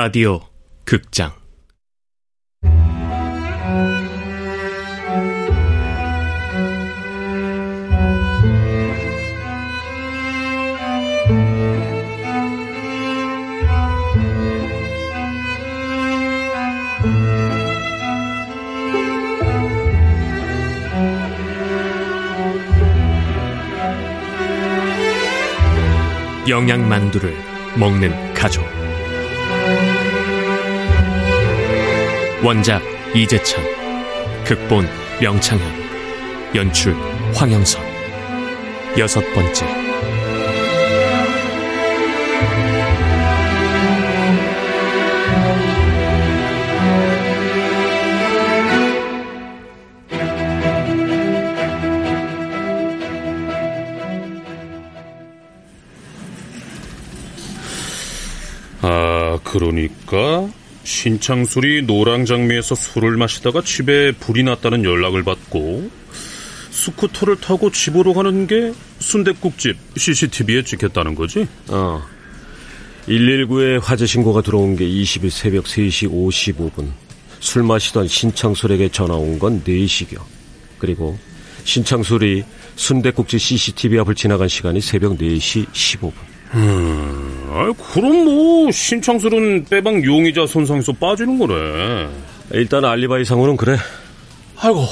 라디오 극장. 영양만두를 먹는 가족 원작 이재찬 극본 명창현 연출 황영선. 여섯 번째. 아, 그러니까 신창술이 노랑장미에서 술을 마시다가 집에 불이 났다는 연락을 받고 스쿠터를 타고 집으로 가는 게 순대국집 CCTV에 찍혔다는 거지? 어. 119에 화재 신고가 들어온 게 20일 새벽 3시 55분. 술 마시던 신창술에게 전화 온 건 4시겨. 그리고 신창술이 순대국집 CCTV 앞을 지나간 시간이 새벽 4시 15분. 음, 아, 그럼 뭐 신창술은 빼박 용의자 손상에서 빠지는 거네. 일단 알리바이 상으로는 그래. 아이고,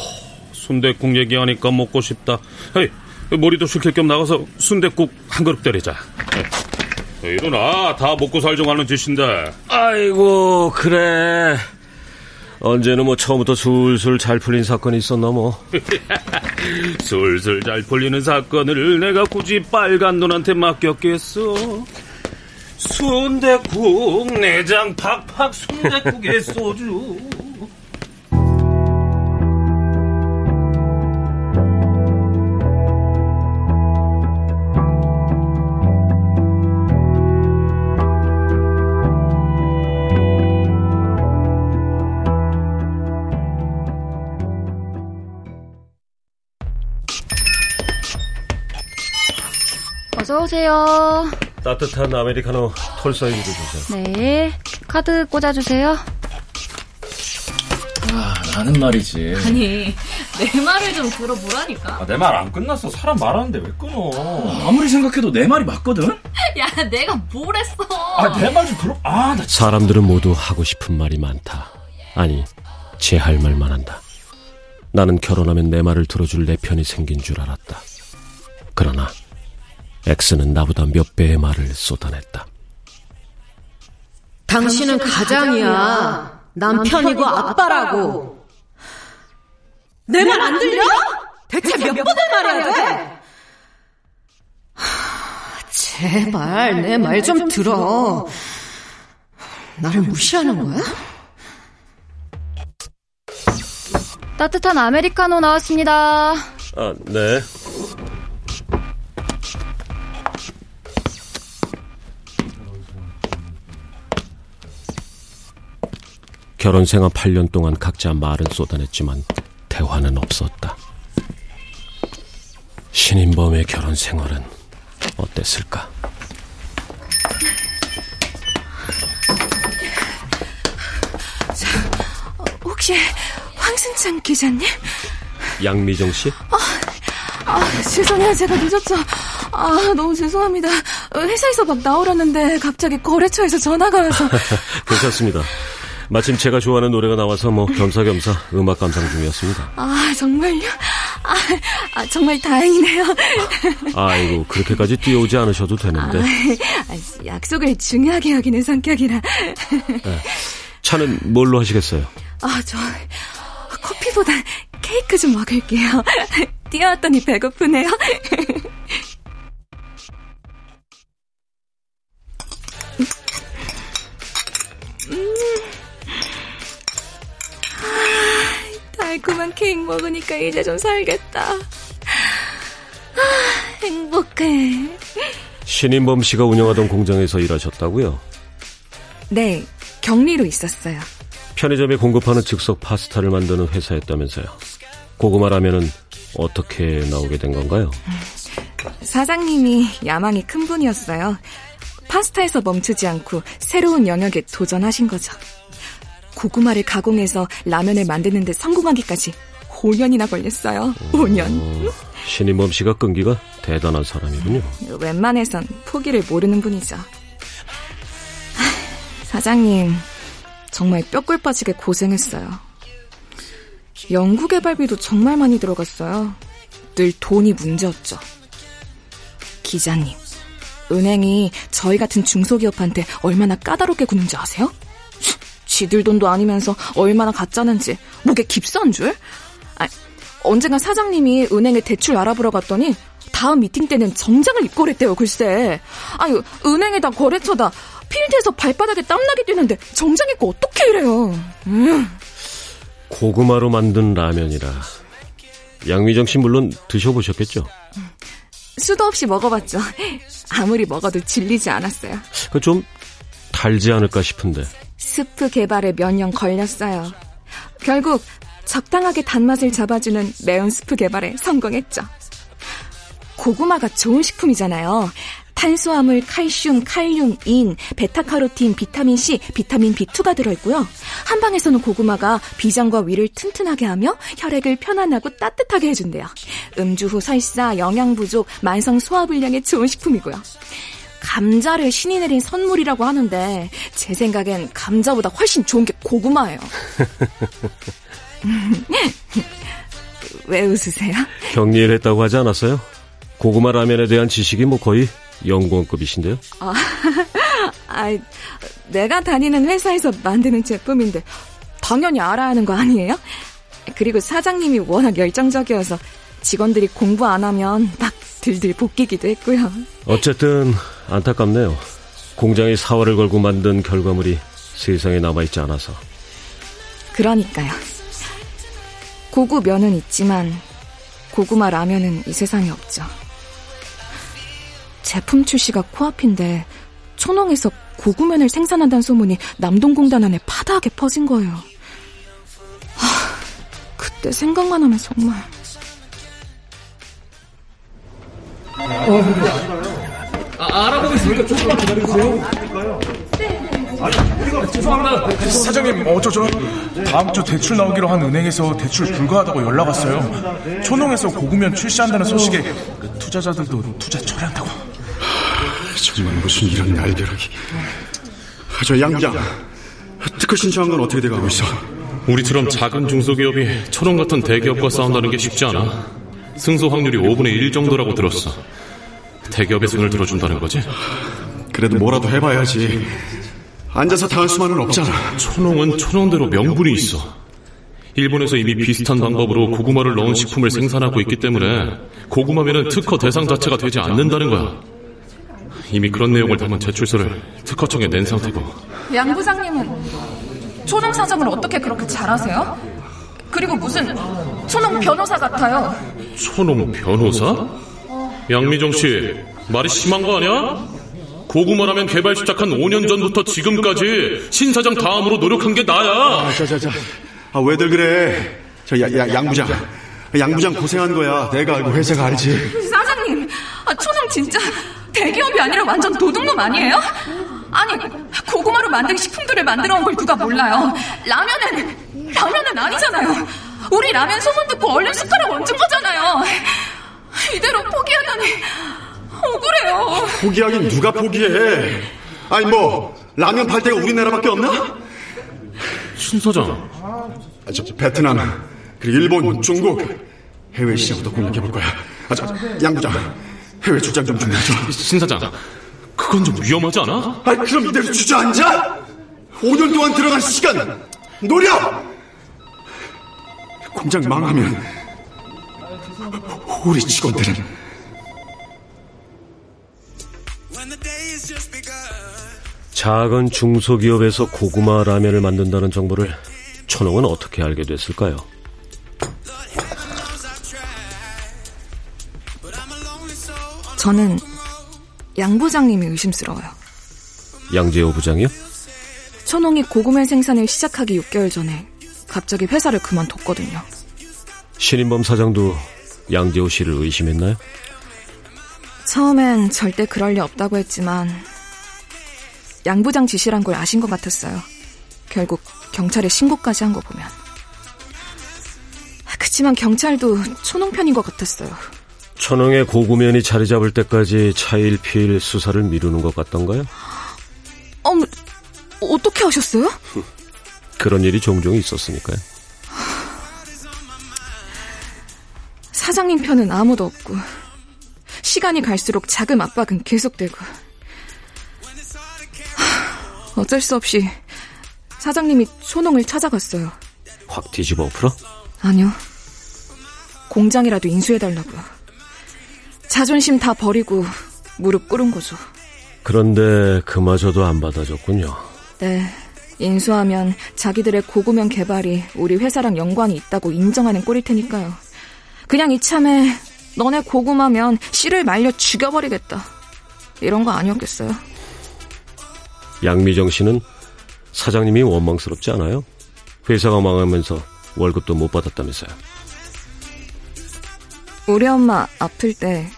순대국 얘기하니까 먹고 싶다. 헤이, 머리도 식힐 겸 나가서 순대국 한 그릇 때리자. 헤이, 일어나, 다 먹고 살정 하는 짓인데. 아이고, 그래. 언제는 뭐 처음부터 술술 잘 풀린 사건이 있었나 뭐. 술술 잘 풀리는 사건을 내가 굳이 빨간 눈한테 맡겼겠어. 순대국 내장 팍팍 순대국에 소주. 어서 오세요. 따뜻한 아메리카노 톨 사이즈로 주세요. 네. 카드 꽂아주세요. 아, 나는 말이지. 아니, 내 말을 좀 들어보라니까. 아, 내 말 안 끝났어. 사람 말하는데 왜 끊어? 아무리 생각해도 내 말이 맞거든? 야, 내가 뭘 했어? 아, 내 말 좀 들어. 아, 나 진짜. 사람들은 모두 하고 싶은 말이 많다. 아니, 제 할 말만 한다. 나는 결혼하면 내 말을 들어줄 내 편이 생긴 줄 알았다. 그러나 X는 나보다 몇 배의 말을 쏟아냈다. 당신은 가장이야. 남편이고 아빠라고. 내 말 안 들려? 대체 몇 번을 말해야 돼? 하, 제발 내 말 좀 들어. 나를 무시하는 거야? 따뜻한 아메리카노 나왔습니다. 아, 네. 결혼 생활 8년 동안 각자 말은 쏟아냈지만 대화는 없었다. 신인범의 결혼 생활은 어땠을까? 혹시 황승찬 기자님? 양미정 씨? 아, 죄송해요. 제가 늦었죠. 아, 너무 죄송합니다. 회사에서 막 나오려는데 갑자기 거래처에서 전화가 와서. 괜찮습니다. 마침 제가 좋아하는 노래가 나와서 뭐 겸사겸사 음악 감상 중이었습니다. 아, 정말요? 아, 아 정말 다행이네요. 아이고, 그렇게까지 뛰어오지 않으셔도 되는데. 아, 약속을 중요하게 여기는 성격이라. 네. 차는 뭘로 하시겠어요? 아, 저 커피보다 케이크 좀 먹을게요. 뛰어왔더니 배고프네요. 음. 달콤한 케이크 먹으니까 이제 좀 살겠다. 아, 행복해. 신인범 씨가 운영하던 공장에서 일하셨다고요? 네, 격리로 있었어요. 편의점에 공급하는 즉석 파스타를 만드는 회사였다면서요. 고구마 라면은 어떻게 나오게 된 건가요? 사장님이 야망이 큰 분이었어요. 파스타에서 멈추지 않고 새로운 영역에 도전하신 거죠. 고구마를 가공해서 라면을 만드는데 성공하기까지 5년이나 걸렸어요. 5년. 어, 신인범 씨가 끈기가 대단한 사람이군요. 웬만해선 포기를 모르는 분이죠. 사장님, 정말 뼈골 빠지게 고생했어요. 연구개발비도 정말 많이 들어갔어요. 늘 돈이 문제였죠. 기자님, 은행이 저희 같은 중소기업한테 얼마나 까다롭게 구는지 아세요? 쥐들 돈도 아니면서 얼마나 가짜는지 목에 깁스한 줄? 아, 언젠가 사장님이 은행에 대출 알아보러 갔더니 다음 미팅 때는 정장을 입고 그랬대요, 글쎄. 아유, 은행에다 거래처다 필드에서 발바닥에 땀나게 뛰는데 정장 입고 어떻게 이래요? 음. 고구마로 만든 라면이라. 양미정 씨 물론 드셔보셨겠죠? 수도 없이 먹어봤죠. 아무리 먹어도 질리지 않았어요. 그 좀 달지 않을까 싶은데. 스프 개발에 몇 년 걸렸어요. 결국 적당하게 단맛을 잡아주는 매운 스프 개발에 성공했죠. 고구마가 좋은 식품이잖아요. 탄수화물, 칼슘, 칼륨, 인, 베타카로틴, 비타민 C, 비타민 B2가 들어있고요. 한방에서는 고구마가 비장과 위를 튼튼하게 하며 혈액을 편안하고 따뜻하게 해준대요. 음주 후 설사, 영양 부족, 만성 소화불량에 좋은 식품이고요. 감자를 신이 내린 선물이라고 하는데 제 생각엔 감자보다 훨씬 좋은 게 고구마예요. 왜 웃으세요? 격리를 했다고 하지 않았어요? 고구마 라면에 대한 지식이 뭐 거의 연구원급이신데요? 아, 아, 내가 다니는 회사에서 만드는 제품인데 당연히 알아야 하는 거 아니에요? 그리고 사장님이 워낙 열정적이어서 직원들이 공부 안 하면 막 들들 볶이기도 했고요. 어쨌든 안타깝네요. 공장이 사활을 걸고 만든 결과물이 세상에 남아있지 않아서. 그러니까요. 고구 면은 있지만 고구마 라면은 이 세상에 없죠. 제품 출시가 코앞인데 초농에서 고구면을 생산한다는 소문이 남동공단 안에 파다하게 퍼진 거예요. 하, 그때 생각만 하면 정말... 아, 알아보고 있으니까 조금만 기다려주세요. 죄송합니다. 사장님 어쩌죠? 다음 주 대출 나오기로 한 은행에서 대출 불가하다고 연락 왔어요. 초농에서 고구면 출시한다는 소식에 투자자들도 투자 철회한다고. 정말 무슨 이런 날벼락이. 저 양부장, 특허 신청한 건 어떻게 돼가고 있어? 우리처럼 작은 중소기업이 초롱 같은 대기업과 싸운다는 게 쉽지 않아. 승소 확률이 5분의 1 정도라고 들었어. 대기업의 손을 들어준다는 거지? 그래도 뭐라도 해봐야지. 앉아서 당할 수만은 없잖아. 초농은 초농대로 명분이 있어. 일본에서 이미 비슷한 방법으로 고구마를 넣은 식품을 생산하고 있기 때문에 고구마면은 특허 대상 자체가 되지 않는다는 거야. 이미 그런 내용을 담은 제출서를 특허청에 낸 상태고. 양 부장님은 초농 사정을 어떻게 그렇게 잘하세요? 그리고 무슨 초농 변호사 같아요. 초농 변호사? 양미정 씨, 말이 심한 거 아니야? 고구마라면 개발 시작한 5년 전부터 지금까지 신 사장 다음으로 노력한 게 나야. 아, 자, 자, 자. 아, 왜들 그래? 저, 야, 야, 양 부장. 양 부장 고생한 거야. 내가 알고 회사가 알지. 사장님, 아, 초농 진짜 대기업이 아니라 완전 도둑놈 아니에요? 아니, 고구마로 만든 식품들을 만들어 온 걸 누가 몰라요. 라면은, 라면은 아니잖아요. 우리 라면 소문 듣고 얼른 숟가락 얹은 거잖아요. 이대로 포기하다니, 억울해요. 포기하긴 누가 포기해. 아니, 뭐, 라면 팔 데가 우리나라밖에 없나? 신 사장. 아, 저, 저, 베트남, 그리고 일본, 중국, 해외 시장부터 공략해 볼 거야. 아, 저, 양 부장, 해외 출장 좀 준비해줘. 신 사장, 그건 좀 위험하지 않아? 아, 그럼 이대로 주저앉아? 5년 동안 들어간 시간, 노력! 공장 망하면, 우리 직원들은 작은 중소기업에서 고구마 라면을 만든다는 정보를 천홍은 어떻게 알게 됐을까요? 저는 양 부장님이 의심스러워요. 양재호 부장이요? 천홍이 고구마 생산을 시작하기 6개월 전에 갑자기 회사를 그만뒀거든요. 신인범 사장도 양재호 씨를 의심했나요? 처음엔 절대 그럴 리 없다고 했지만 양 부장 지시란 걸 아신 것 같았어요. 결국 경찰에 신고까지 한 거 보면. 그치만 경찰도 초농편인 것 같았어요. 천홍의 고구면이 자리 잡을 때까지 차일피일 수사를 미루는 것 같던가요? 어머, 어떻게 하셨어요? 그런 일이 종종 있었으니까요. 사장님 편은 아무도 없고 시간이 갈수록 자금 압박은 계속되고 어쩔 수 없이 사장님이 초농을 찾아갔어요. 확 뒤집어 엎어? 아니요. 공장이라도 인수해달라고요. 자존심 다 버리고 무릎 꿇은 거죠. 그런데 그마저도 안 받아줬군요. 네. 인수하면 자기들의 고구면 개발이 우리 회사랑 연관이 있다고 인정하는 꼴일 테니까요. 그냥 이참에 너네 고구마면 씨를 말려 죽여버리겠다. 이런 거 아니었겠어요? 양미정 씨는 사장님이 원망스럽지 않아요? 회사가 망하면서 월급도 못 받았다면서요. 우리 엄마 아플 때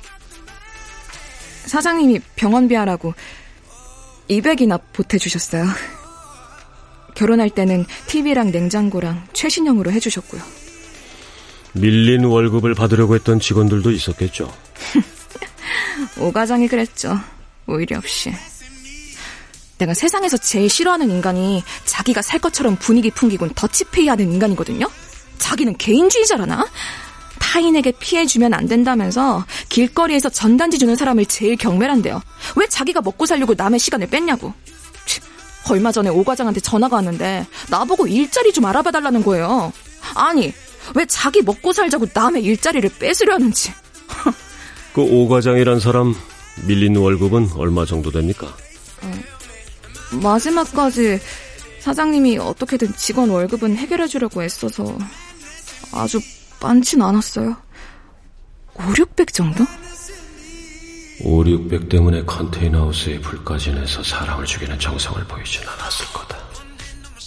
사장님이 병원비 하라고 200이나 보태주셨어요. 결혼할 때는 TV랑 냉장고랑 최신형으로 해주셨고요. 밀린 월급을 받으려고 했던 직원들도 있었겠죠. 오 과장이 그랬죠. 오히려 없이. 내가 세상에서 제일 싫어하는 인간이 자기가 살 것처럼 분위기 풍기곤 더치페이 하는 인간이거든요? 자기는 개인주의자라나? 타인에게 피해 주면 안 된다면서 길거리에서 전단지 주는 사람을 제일 경멸한대요. 왜 자기가 먹고 살려고 남의 시간을 뺐냐고. 얼마 전에 오 과장한테 전화가 왔는데 나보고 일자리 좀 알아봐 달라는 거예요. 아니 왜 자기 먹고 살자고 남의 일자리를 뺏으려는지. 그 오 과장이란 사람 밀린 월급은 얼마 정도 됩니까? 어, 마지막까지 사장님이 어떻게든 직원 월급은 해결해 주려고 애써서 아주 많진 않았어요. 5, 600 정도? 5, 600 때문에 컨테이너 하우스에 불까지 내서 사람을 죽이는 정성을 보이진 않았을 거다.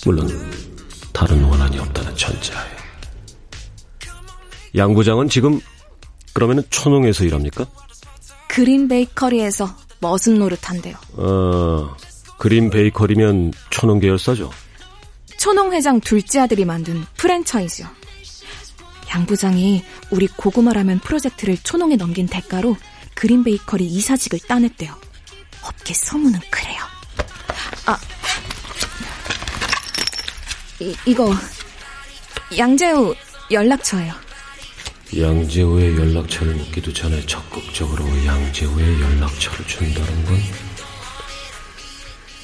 물론 다른 원한이 없다는 전제하에. 양 부장은 지금 그러면은 초농에서 일합니까? 그린 베이커리에서 머슴 노릇한대요. 아, 그린 베이커리면 초농 계열사죠? 초농 회장 둘째 아들이 만든 프랜차이즈요. 양 부장이 우리 고구마라면 프로젝트를 초농에 넘긴 대가로 그린 베이커리 이사직을 따냈대요. 업계 소문은 그래요. 아, 이, 이거 양재우 연락처예요. 양재우의 연락처를 묻기도 전에 적극적으로 양재우의 연락처를 준다는 건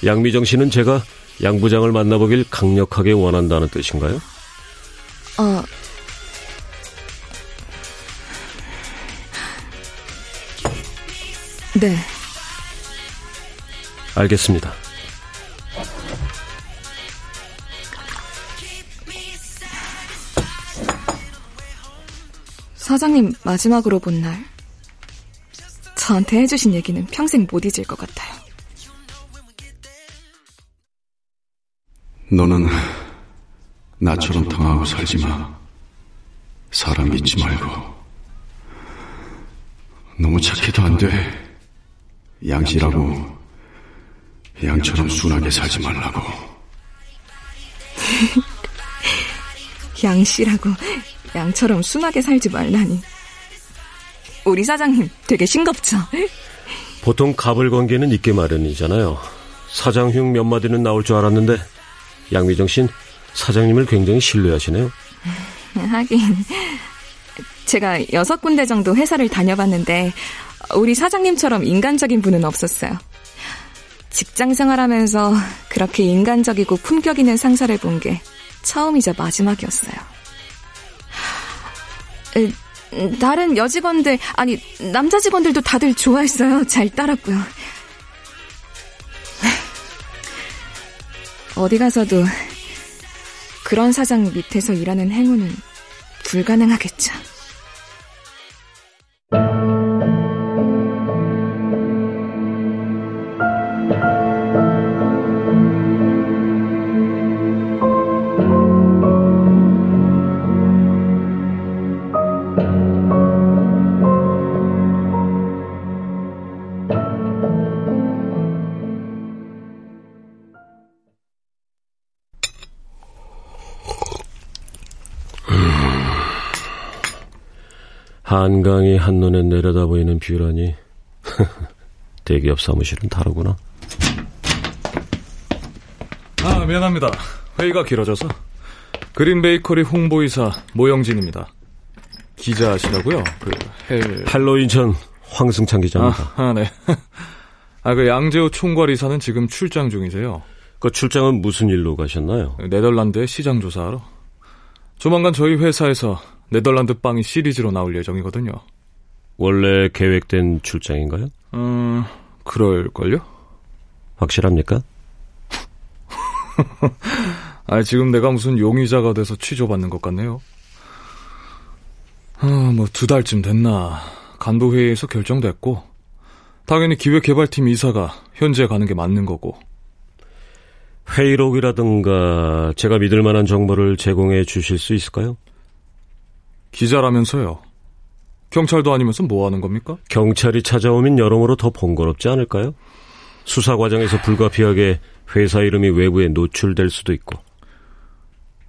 양미정 씨는 제가 양 부장을 만나보길 강력하게 원한다는 뜻인가요? 어, 네. 알겠습니다. 사장님 마지막으로 본 날, 저한테 해주신 얘기는 평생 못 잊을 것 같아요. 너는 나처럼 당하고 살지 마. 사람 믿지 말고. 너무 착해도 안 돼. 양씨라고 양처럼 순하게 살지 말라고. 양씨라고 양처럼 순하게 살지 말라니. 우리 사장님 되게 싱겁죠? 보통 갑을 관계는 있게 마련이잖아요. 사장 흉 몇 마디는 나올 줄 알았는데 양미정 씨는 사장님을 굉장히 신뢰하시네요. 하긴 제가 여섯 군데 정도 회사를 다녀봤는데 우리 사장님처럼 인간적인 분은 없었어요. 직장 생활하면서 그렇게 인간적이고 품격 있는 상사를 본 게 처음이자 마지막이었어요. 다른 여직원들, 아니, 남자 직원들도 다들 좋아했어요. 잘 따랐고요. 어디 가서도 그런 사장 밑에서 일하는 행운은 불가능하겠죠. 한강이 한눈에 내려다 보이는 뷰라니 대기업 사무실은 다르구나. 아, 미안합니다. 회의가 길어져서. 그린베이커리 홍보이사 모영진입니다. 기자시라고요? 그 헬... 할로윈 전 황승찬 기자입니다. 아, 아 네. 아, 그 양재호 총괄이사는 지금 출장 중이세요. 그 출장은 무슨 일로 가셨나요? 네덜란드에 시장 조사하러. 조만간 저희 회사에서 네덜란드 빵이 시리즈로 나올 예정이거든요. 원래 계획된 출장인가요? 음, 그럴걸요? 확실합니까? 아, 지금 내가 무슨 용의자가 돼서 취조받는 것 같네요. 아, 뭐, 두 달쯤 됐나. 간부회의에서 결정됐고, 당연히 기획개발팀 이사가 현지에 가는 게 맞는 거고. 회의록이라든가 제가 믿을 만한 정보를 제공해 주실 수 있을까요? 기자라면서요. 경찰도 아니면서 뭐 하는 겁니까? 경찰이 찾아오면 여러모로 더 번거롭지 않을까요? 수사 과정에서 불가피하게 회사 이름이 외부에 노출될 수도 있고.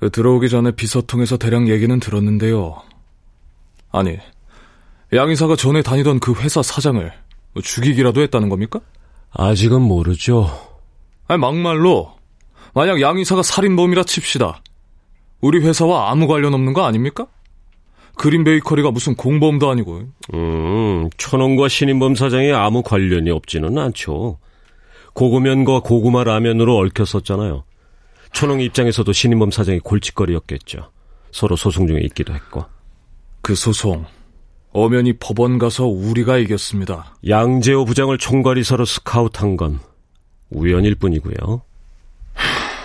그 들어오기 전에 비서통에서 대략 얘기는 들었는데요. 아니, 양 이사가 전에 다니던 그 회사 사장을 죽이기라도 했다는 겁니까? 아직은 모르죠. 아니, 막말로 만약 양 이사가 살인범이라 칩시다. 우리 회사와 아무 관련 없는 거 아닙니까? 그린 베이커리가 무슨 공범도 아니고. 음, 천원과 신인범 사장이 아무 관련이 없지는 않죠. 고구면과 고구마 라면으로 얽혔었잖아요. 천홍 입장에서도 신인범 사장이 골칫거리였겠죠. 서로 소송 중에 있기도 했고. 그 소송 엄연히 법원 가서 우리가 이겼습니다. 양재호 부장을 총괄이사로 스카우트한 건 우연일 뿐이고요.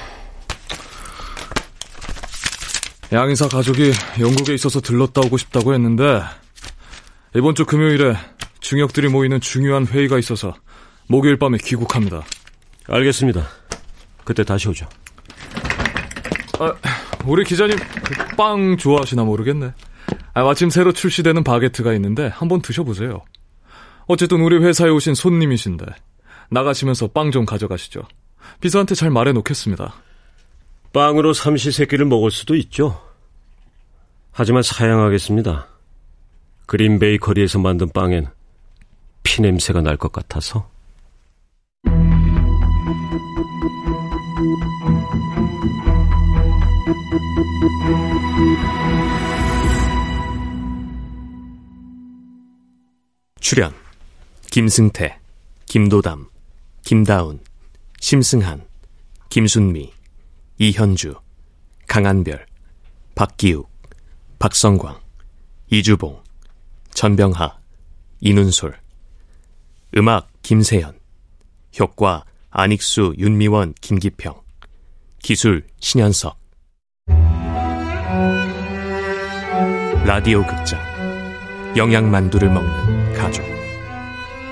양이사 가족이 영국에 있어서 들렀다 오고 싶다고 했는데 이번 주 금요일에 중역들이 모이는 중요한 회의가 있어서 목요일 밤에 귀국합니다. 알겠습니다. 그때 다시 오죠. 아, 우리 기자님 그 빵 좋아하시나 모르겠네. 아, 마침 새로 출시되는 바게트가 있는데 한번 드셔보세요. 어쨌든 우리 회사에 오신 손님이신데 나가시면서 빵 좀 가져가시죠. 비서한테 잘 말해놓겠습니다. 빵으로 삼시세끼를 먹을 수도 있죠. 하지만 사양하겠습니다. 그린 베이커리에서 만든 빵엔 피냄새가 날 것 같아서. 출연 김승태, 김도담, 김다운, 심승한, 김순미, 이현주, 강한별, 박기욱, 박성광, 이주봉, 전병하, 이눈솔, 음악 김세연, 효과 안익수, 윤미원, 김기평, 기술 신현석, 라디오 극장 영양만두를 먹는 가족.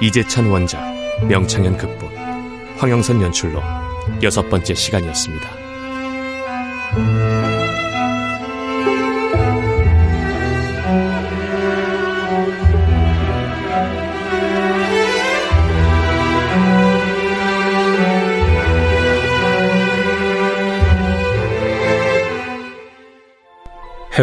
이재찬 원작 명창현 극본. 황영선 연출로 여섯 번째 시간이었습니다.